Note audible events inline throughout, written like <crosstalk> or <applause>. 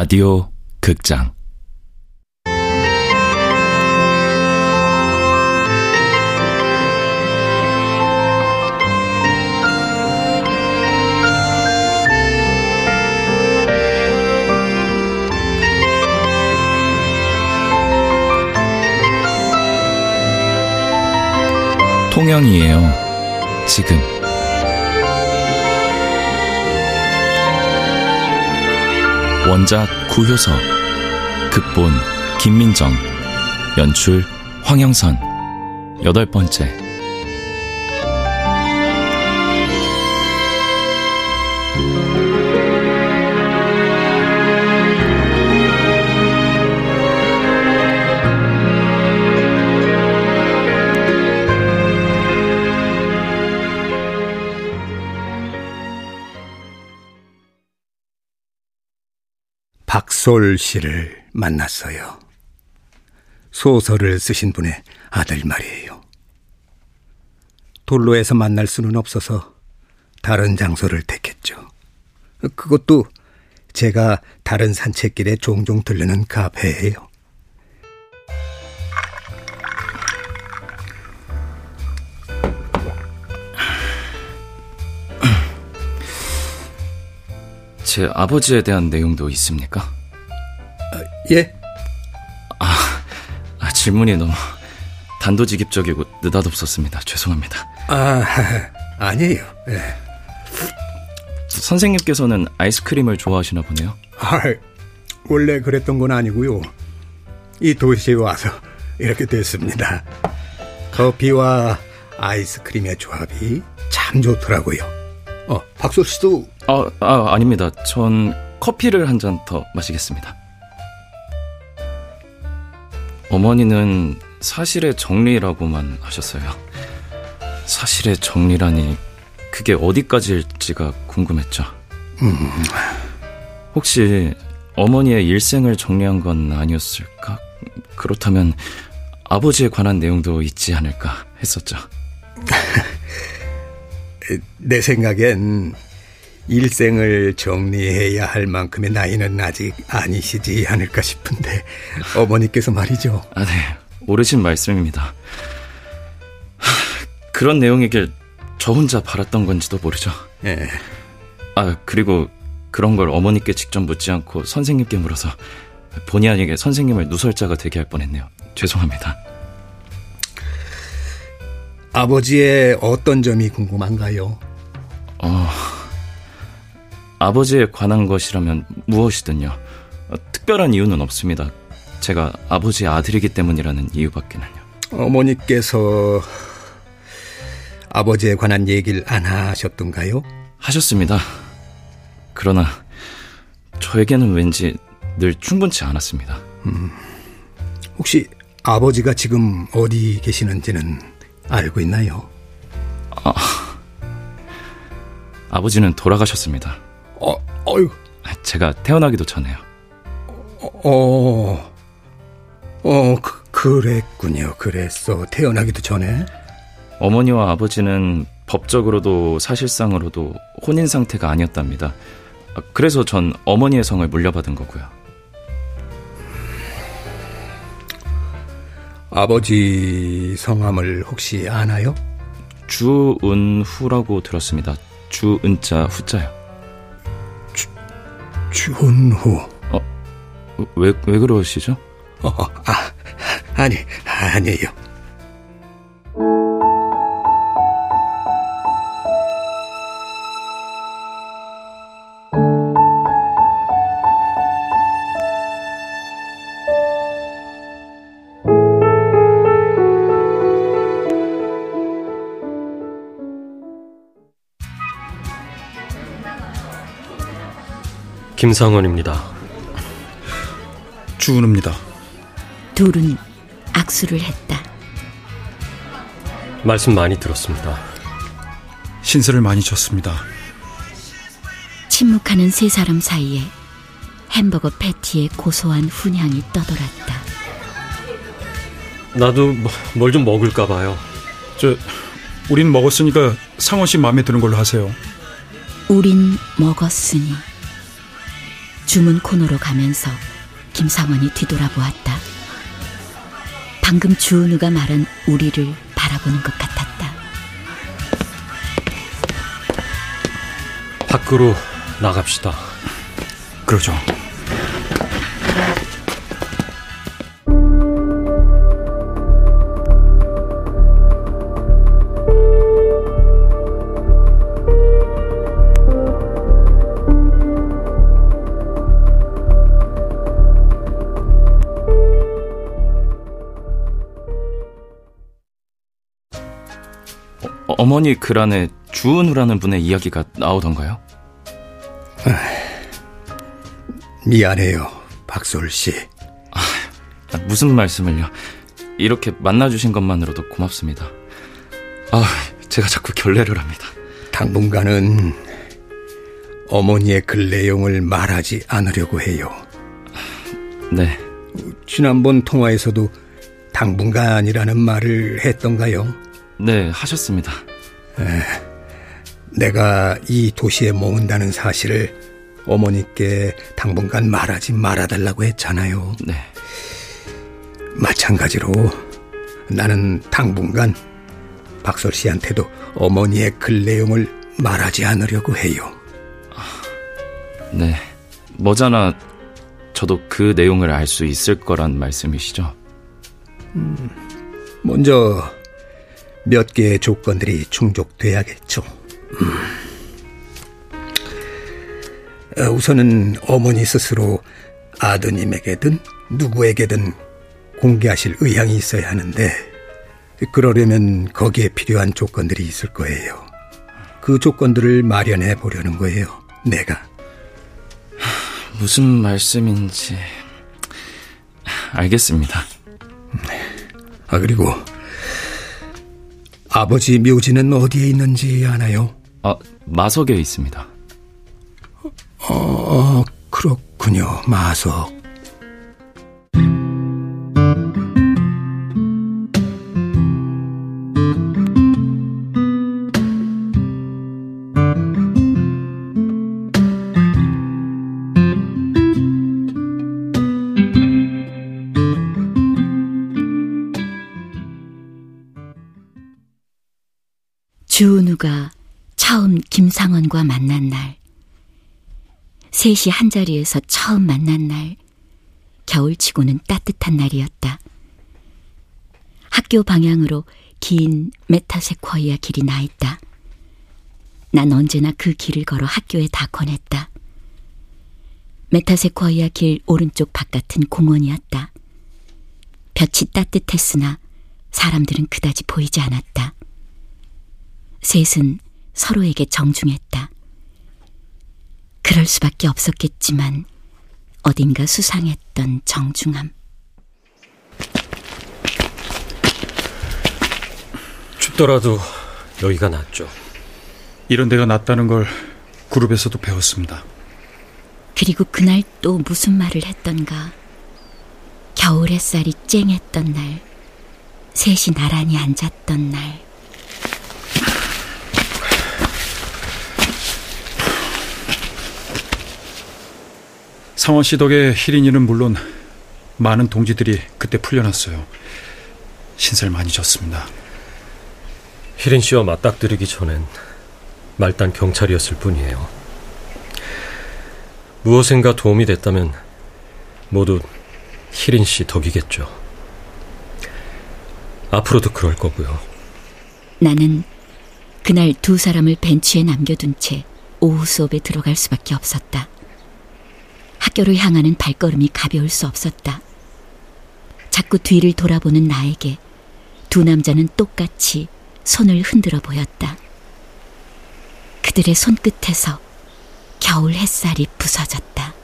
라디오 극장 통영이에요. 지금. 원작 구효서, 극본 김민정, 연출 황영선, 여덟 번째. 박솔 씨를 만났어요. 소설을 쓰신 분의 아들 말이에요. 돌로에서 만날 수는 없어서 다른 장소를 택했죠. 그것도 제가 다른 산책길에 종종 들르는 카페예요. 제 아버지에 대한 내용도 있습니까? 아, 예? 아, 아, 질문이 너무 단도직입적이고 느닷없었습니다. 죄송합니다. 아, <laughs> 아니에요. 예. 선생님께서는 아이스크림을 좋아하시나 보네요. 아, 원래 그랬던 건 아니고요. 이 도시에 와서 <laughs> 이렇게 됐습니다. 커피와 아이스크림의 조합이 참 좋더라고요. 어, 박솔 씨도 아, 아 아닙니다. 전 커피를 한 잔 더 마시겠습니다. 어머니는 사실의 정리라고만 하셨어요. 사실의 정리라니 그게 어디까지일지가 궁금했죠. 음. 혹시 어머니의 일생을 정리한 건 아니었을까? 그렇다면 아버지에 관한 내용도 있지 않을까 했었죠. <laughs> 내 생각엔 일생을 정리해야 할 만큼의 나이는 아직 아니시지 않을까 싶은데 어머니께서 말이죠. 아, 네. 오르신 말씀입니다. 그런 내용이길 저 혼자 바랐던 건지도 모르죠. 예. 아, 그리고 그런 걸 어머니께 직접 묻지 않고 선생님께 물어서 본의 아니게 선생님을 누설자가 되게 할 뻔했네요. 죄송합니다. 아버지의 어떤 점이 궁금한가요? 어, 아버지에 관한 것이라면 무엇이든요. 어, 특별한 이유는 없습니다. 제가 아버지의 아들이기 때문이라는 이유밖에는요. 어머니께서 아버지에 관한 얘기를 안 하셨던가요? 하셨습니다. 그러나 저에게는 왠지 늘 충분치 않았습니다. 음, 혹시 아버지가 지금 어디 계시는지는 알고 있나요? 아, 아버지는 돌아가셨습니다. 어, 어유. 제가 태어나기도 전에요. 어, 어, 그, 그랬군요. 그랬어. 태어나기도 전에. 어머니와 아버지는 법적으로도 사실상으로도 혼인 상태가 아니었답니다. 그래서 전 어머니의 성을 물려받은 거고요. 아버지 성함을 혹시 아나요? 주은후라고 들었습니다. 주은자 후자요. 주, 주은후. 어, 왜, 왜 그러시죠? 어, 아, 아니, 아니에요. 김상원입니다. 주은입니다. 둘은 악수를 했다. 말씀 많이 들었습니다. 신세를 많이 졌습니다. 침묵하는 세 사람 사이에 햄버거 패티의 고소한 훈향이 떠돌았다. 나도 뭐, 뭘좀 먹을까 봐요. 저 우린 먹었으니까 상원 씨 마음에 드는 걸로 하세요. 우린 먹었으니 주문 코너로 가면서 김상원이 뒤돌아보았다. 방금 주은우가 말한 우리를 바라보는 것 같았다. 밖으로 나갑시다. 그러죠. 어머니 글 안에 주은우라는 분의 이야기가 나오던가요? 미안해요, 박솔 씨. 아, 무슨 말씀을요? 이렇게 만나주신 것만으로도 고맙습니다. 아, 제가 자꾸 결례를 합니다. 당분간은 어머니의 글 내용을 말하지 않으려고 해요. 네. 지난번 통화에서도 당분간이라는 말을 했던가요? 네, 하셨습니다. 에, 내가 이 도시에 머문다는 사실을 어머니께 당분간 말하지 말아달라고 했잖아요. 네. 마찬가지로 나는 당분간 박설 씨한테도 어머니의 글 내용을 말하지 않으려고 해요. 네. 뭐잖아 저도 그 내용을 알 수 있을 거란 말씀이시죠? 음, 먼저 몇 개의 조건들이 충족돼야겠죠. 음. 어, 우선은 어머니 스스로 아드님에게든 누구에게든 공개하실 의향이 있어야 하는데 그러려면 거기에 필요한 조건들이 있을 거예요. 그 조건들을 마련해 보려는 거예요. 내가. 무슨 말씀인지 알겠습니다. 아 그리고 아버지 묘지는 어디에 있는지 아나요? 아, 마석에 있습니다. 어, 그렇군요. 마석. 은우가 처음 김상원과 만난 날, 셋이 한자리에서 처음 만난 날, 겨울치고는 따뜻한 날이었다. 학교 방향으로 긴 메타세쿼이아 길이 나 있다. 난 언제나 그 길을 걸어 학교에 다 권했다. 메타세쿼이아 길 오른쪽 바깥은 공원이었다. 볕이 따뜻했으나 사람들은 그다지 보이지 않았다. 셋은 서로에게 정중했다. 그럴 수밖에 없었겠지만 어딘가 수상했던 정중함. 춥더라도 여기가 낫죠. 이런 데가 낫다는 걸 그룹에서도 배웠습니다. 그리고 그날 또 무슨 말을 했던가. 겨울 햇살이 쨍했던 날, 셋이 나란히 앉았던 날. 상원 씨 덕에 희린이는 물론 많은 동지들이 그때 풀려났어요. 신살 많이 졌습니다. 희린 씨와 맞닥뜨리기 전엔 말단 경찰이었을 뿐이에요. 무엇인가 도움이 됐다면 모두 희린 씨 덕이겠죠. 앞으로도 그럴 거고요. 나는 그날 두 사람을 벤치에 남겨둔 채 오후 수업에 들어갈 수밖에 없었다. 학교를 향하는 발걸음이 가벼울 수 없었다. 자꾸 뒤를 돌아보는 나에게 두 남자는 똑같이 손을 흔들어 보였다. 그들의 손끝에서 겨울 햇살이 부서졌다.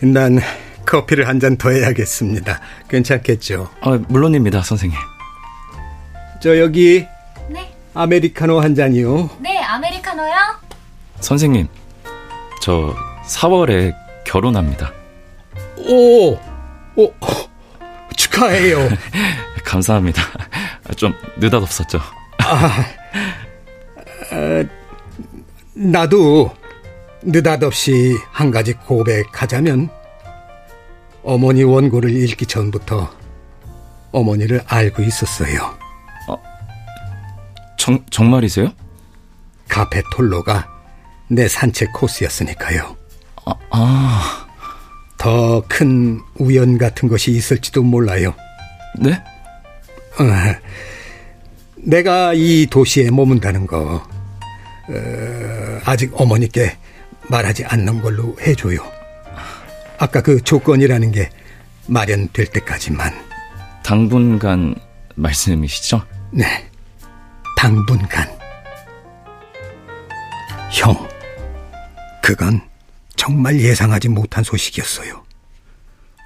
난 커피를 한 잔 더 해야겠습니다. 괜찮겠죠? 아, 물론입니다, 선생님. 저 여기 네. 아메리카노 한 잔이요. 네, 아메리카노요. 선생님, 저 4월에 결혼합니다. 오, 오, 축하해요. <laughs> 감사합니다. 좀 느닷없었죠. 아, 아, 나도 느닷없이 한 가지 고백하자면 어머니 원고를 읽기 전부터 어머니를 알고 있었어요. 어, 정, 정말이세요? 카페 톨로가 내 산책 코스였으니까요. 아, 아. 더 큰 우연 같은 것이 있을지도 몰라요. 네? 어, 내가 이 도시에 머문다는 거, 어, 아직 어머니께 말하지 않는 걸로 해줘요. 아까 그 조건이라는 게 마련될 때까지만. 당분간 말씀이시죠? 네. 당분간. 형, 그건 정말 예상하지 못한 소식이었어요.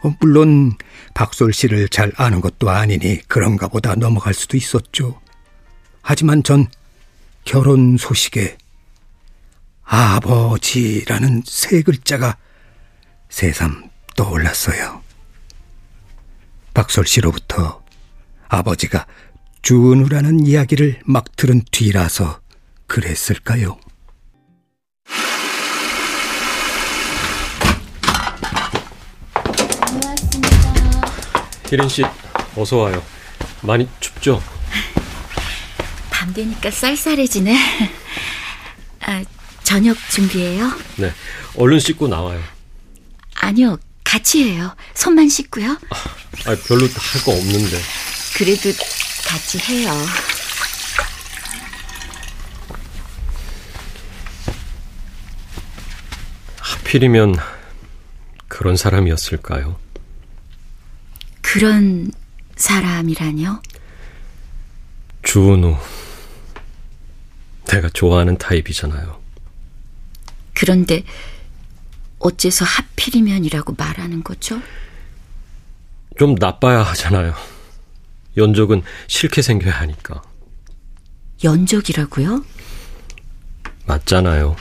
어, 물론 박솔 씨를 잘 아는 것도 아니니 그런가 보다 넘어갈 수도 있었죠. 하지만 전 결혼 소식에 아버지라는 세 글자가 새삼 떠올랐어요. 박솔 씨로부터 아버지가 준우라는 이야기를 막 들은 뒤라서 그랬을까요? 희린 씨, 어서 와요. 많이 춥죠? 밤 되니까 쌀쌀해지네. 아, 저녁 준비해요? 네. 얼른 씻고 나와요. 아니요. 같이 해요. 손만 씻고요. 아, 별로 할 거 없는데. 그래도 같이 해요. 하필이면 그런 사람이었을까요? 그런 사람이라뇨? 주은우. 내가 좋아하는 타입이잖아요. 그런데 어째서 하필이면이라고 말하는 거죠? 좀 나빠야 하잖아요. 연족은 싫게 생겨야 하니까. 연족이라고요? 맞잖아요.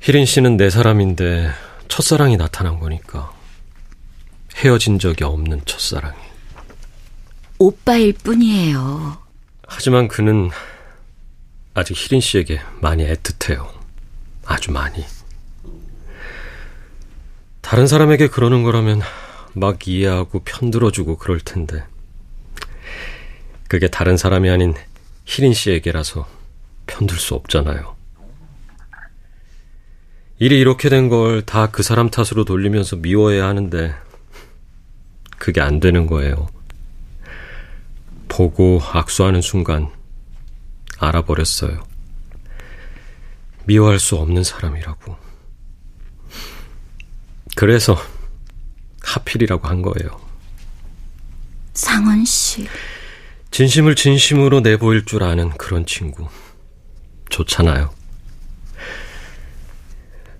희린 씨는 내 사람인데 첫사랑이 나타난 거니까. 헤어진 적이 없는 첫사랑이. 오빠일 뿐이에요. 하지만 그는 아직 희린 씨에게 많이 애틋해요. 아주 많이. 다른 사람에게 그러는 거라면 막 이해하고 편들어주고 그럴 텐데. 그게 다른 사람이 아닌 희린 씨에게라서 편들 수 없잖아요. 일이 이렇게 된 걸 다 그 사람 탓으로 돌리면서 미워해야 하는데, 그게 안 되는 거예요. 보고 악수하는 순간 알아버렸어요. 미워할 수 없는 사람이라고. 그래서 하필이라고 한 거예요. 상원 씨. 진심을 진심으로 내보일 줄 아는 그런 친구. 좋잖아요.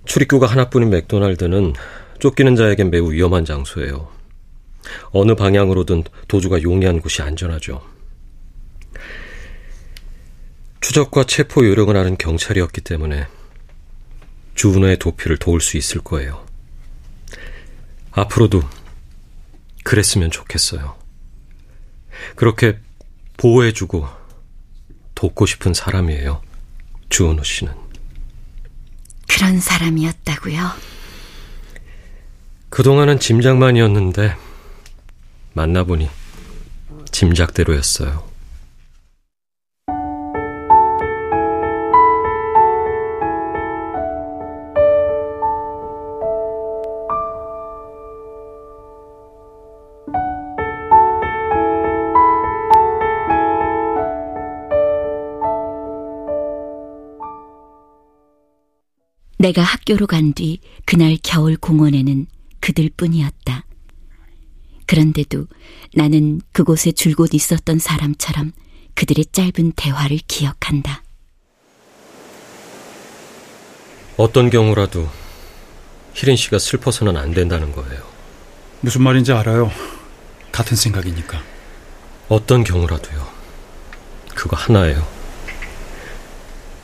출입구가 하나뿐인 맥도날드는 쫓기는 자에겐 매우 위험한 장소예요. 어느 방향으로든 도주가 용이한 곳이 안전하죠. 추적과 체포 요령을 하는 경찰이었기 때문에 주은호의 도피를 도울 수 있을 거예요. 앞으로도 그랬으면 좋겠어요. 그렇게 보호해주고 돕고 싶은 사람이에요. 주은호 씨는. 그런 사람이었다고요? 그동안은 짐작만이었는데 만나보니 짐작대로였어요. 내가 학교로 간 뒤 그날 겨울 공원에는 그들 뿐이었다. 그런데도 나는 그곳에 줄곧 있었던 사람처럼 그들의 짧은 대화를 기억한다. 어떤 경우라도 희린 씨가 슬퍼서는 안 된다는 거예요. 무슨 말인지 알아요. 같은 생각이니까. 어떤 경우라도요. 그거 하나예요.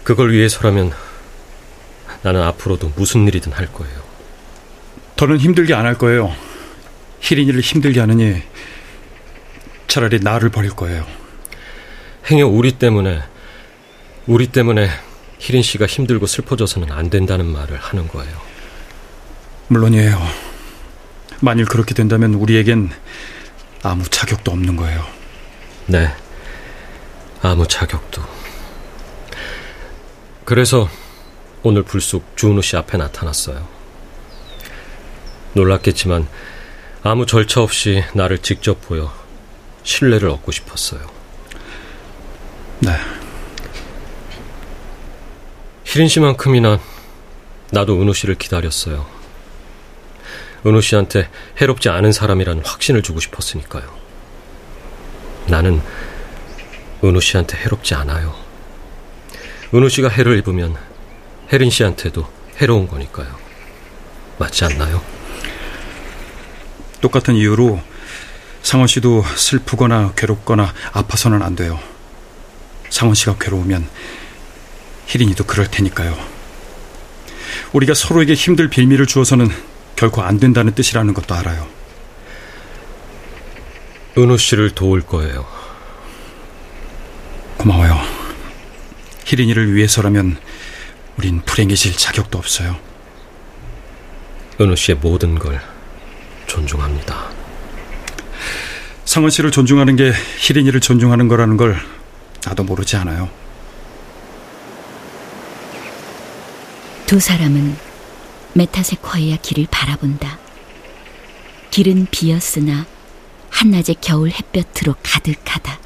그걸 위해서라면 나는 앞으로도 무슨 일이든 할 거예요. 더는 힘들게 안 할 거예요. 희린이를 힘들게 하느니 차라리 나를 버릴 거예요. 행여 우리 때문에 우리 때문에 희린 씨가 힘들고 슬퍼져서는 안 된다는 말을 하는 거예요. 물론이에요. 만일 그렇게 된다면 우리에겐 아무 자격도 없는 거예요. 네. 아무 자격도. 그래서 오늘 불쑥 주은우 씨 앞에 나타났어요. 놀랐겠지만 아무 절차 없이 나를 직접 보여 신뢰를 얻고 싶었어요. 네. 희린 씨만큼이나 나도 은우 씨를 기다렸어요. 은우 씨한테 해롭지 않은 사람이라는 확신을 주고 싶었으니까요. 나는 은우 씨한테 해롭지 않아요. 은우 씨가 해를 입으면 혜린 씨한테도 해로운 거니까요. 맞지 않나요? 똑같은 이유로 상원 씨도 슬프거나 괴롭거나 아파서는 안 돼요. 상원 씨가 괴로우면 희린이도 그럴 테니까요. 우리가 서로에게 힘들 빌미를 주어서는 결코 안 된다는 뜻이라는 것도 알아요. 은우 씨를 도울 거예요. 고마워요. 희린이를 위해서라면 우린 불행해질 자격도 없어요. 은우 씨의 모든 걸 존중합니다. 상원 씨를 존중하는 게 희린이를 존중하는 거라는 걸 나도 모르지 않아요. 두 사람은 메타세콰이아 길을 바라본다. 길은 비었으나 한낮의 겨울 햇볕으로 가득하다.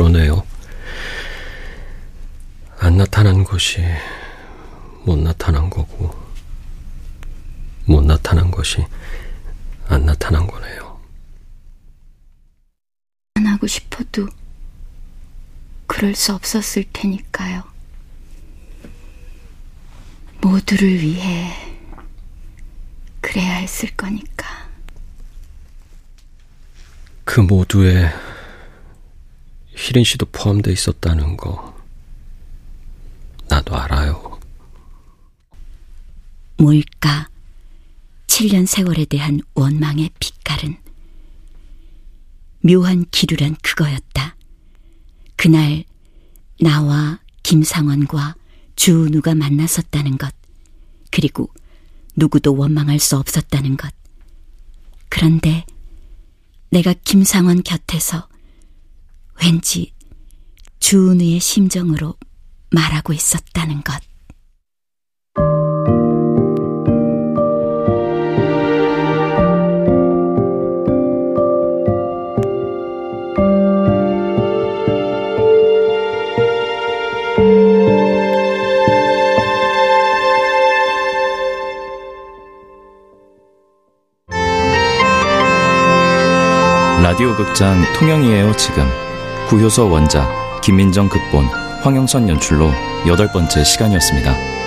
그러네요. 안 나타난 것이 못 나타난 거고, 못 나타난 것이 안 나타난 거네요. 안 하고 싶어도 그럴 수 없었을 테니까요. 모두를 위해 그래야 했을 거니까. 그 모두에 희린 씨도 포함돼 있었다는 거 나도 알아요. 뭘까? 7년 세월에 대한 원망의 빛깔은 묘한 기류란 그거였다. 그날 나와 김상원과 주은우가 만났었다는 것, 그리고 누구도 원망할 수 없었다는 것. 그런데 내가 김상원 곁에서 왠지 주은우의 심정으로 말하고 있었다는 것. 라디오 극장 통영이에요 지금 구효서 원작 김민정 극본 황영선 연출로 여덟 번째 시간이었습니다.